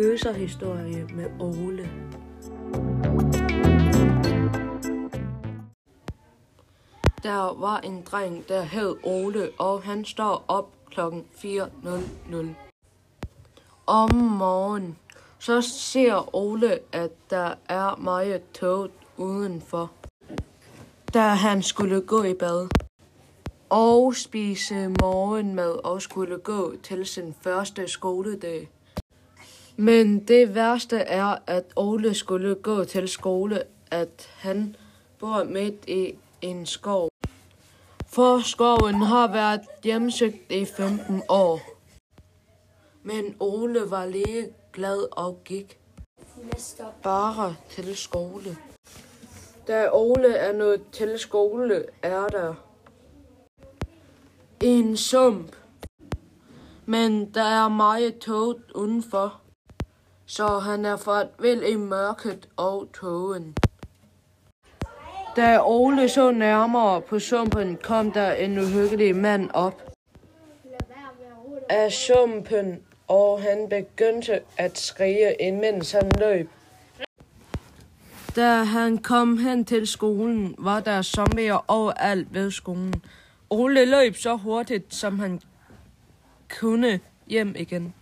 Gøserhistorie med Ole. Der var en dreng, der hed Ole, og han står op klokken 4.00. Om morgenen, så ser Ole, at der er meget tåget udenfor, da han skulle gå i bad og spise morgenmad og skulle gå til sin første skoledag. Men det værste er, at Ole skulle gå til skole, at han bor midt i en skov. For skoven har været hjemsøgt i 15 år. Men Ole var lige glad og gik bare til skole. Da Ole er nået til skole, er der en sump. Men der er meget tåget udenfor, så han er fået vel i mørket og tågen. Da Ole så nærmere på sumpen, kom der en uhyggelig mand op af sumpen, og han begyndte at skrige, imens han løb. Da han kom hen til skolen, var der zombier overalt ved skolen. Ole løb så hurtigt, som han kunne hjem igen.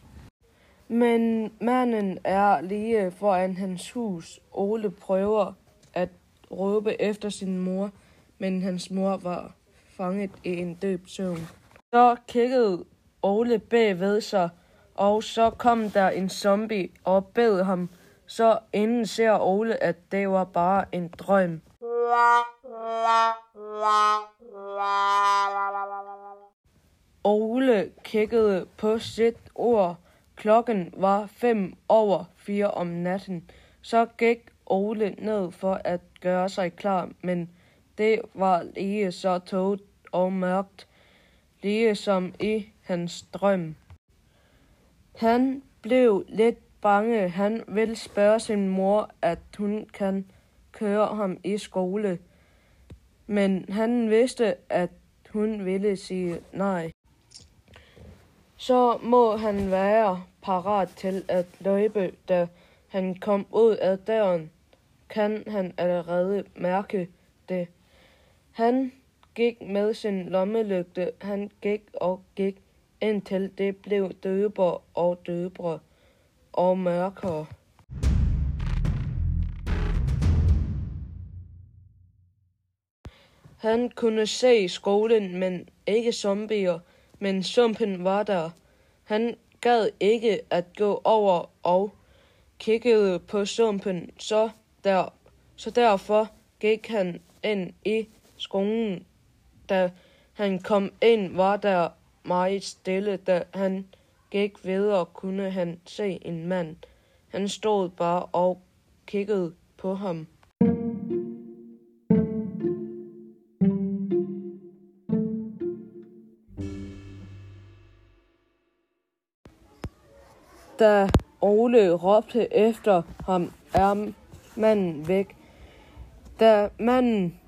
Men manden er lige foran hans hus. Ole prøver at råbe efter sin mor, men hans mor var fanget i en døb søvn. Så kiggede Ole bagved sig, og så kom der en zombie og bed ham. Så inden ser Ole, at det var bare en drøm. Ole kiggede på sit ord. Klokken var fem over fire om natten. Så gik Ole ned for at gøre sig klar, men det var lige så tåget og mørkt, lige som i hans drøm. Han blev lidt bange. Han ville spørge sin mor, at hun kan køre ham i skole. Men han vidste, at hun ville sige nej. Så må han være parat til at løbe, da han kom ud af døren. Kan han allerede mærke det. Han gik med sin lommelygte. Han gik og gik, indtil det blev døbere og døbre og mørkere. Han kunne se skolen, men ikke zombier, men sumpen var der. Han gad ikke at gå over og kiggede på sumpen, så, der, så derfor gik han ind i skolen. Da han kom ind, var der meget stille, da han gik videre, kunne han se en mand. Han stod bare og kiggede på ham. Da Ole råbte efter ham, er manden væk. Da manden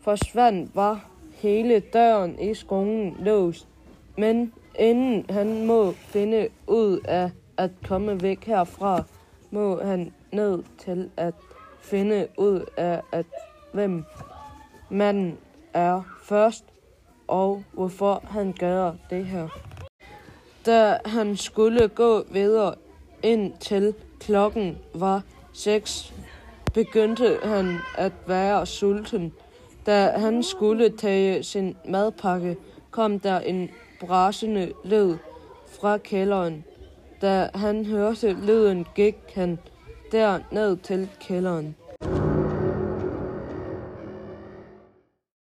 forsvandt, var hele døren i skolen låst. Men inden han må finde ud af at komme væk herfra, må han ned til at finde ud af, at hvem manden er først, og hvorfor han gør det her. Da han skulle gå videre ind til klokken var seks, begyndte han at være sulten. Da han skulle tage sin madpakke, kom der en brasende lyd fra kælderen. Da han hørte lyden, gik han derned til kælderen.